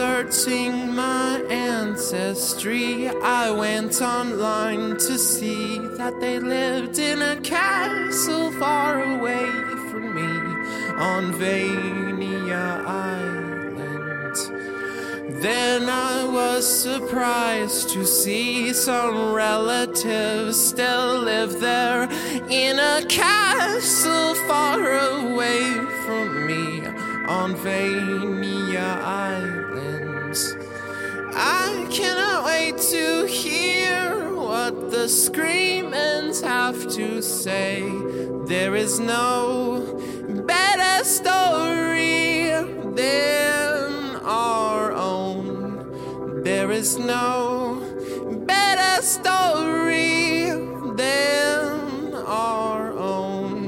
researching my ancestry, I went online to see that they lived in a castle far away from me on Vania Island. Then I was surprised to see some relatives still live there in a castle far away from me on Vania Islands. I cannot wait to hear what the Screemens have to say. There is no better story than our own. There is no better story than our own.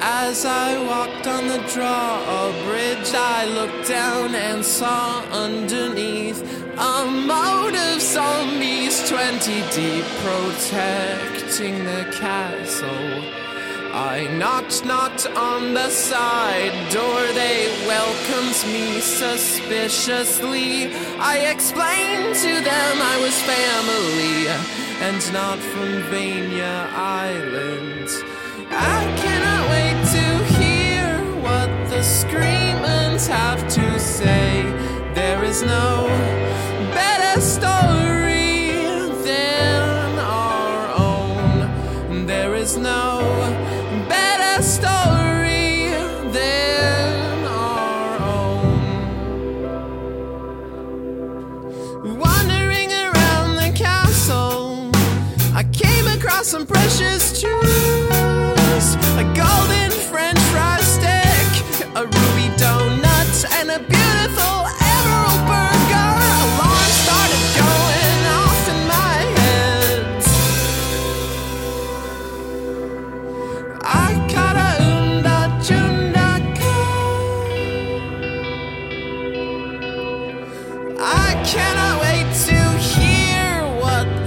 As I walked on the drawbridge, I looked down and saw underneath a moat of zombies, 20 deep, protecting the castle. I knocked, knocked on the side door. They welcomed me suspiciously. I explained to them I was family and not from Vania Island. There is no better story than our own. There is no better story than our own. Wandering around the castle, I came across some precious jewels a golden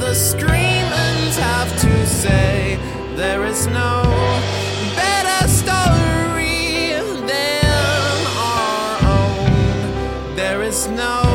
the Screemens have to say. There is no better story than our own. There is no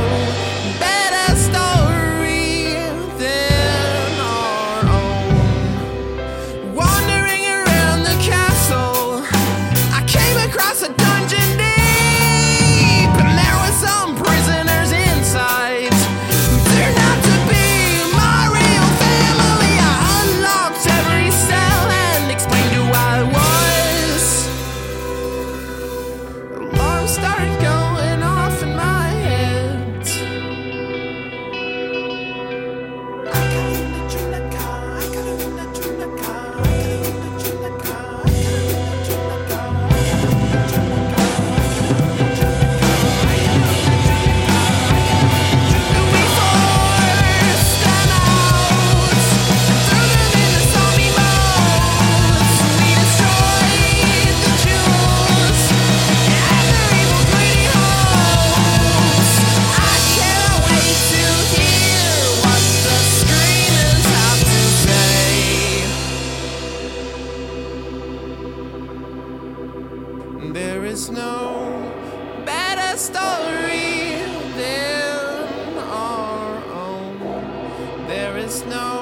There is no better story than our own. There is no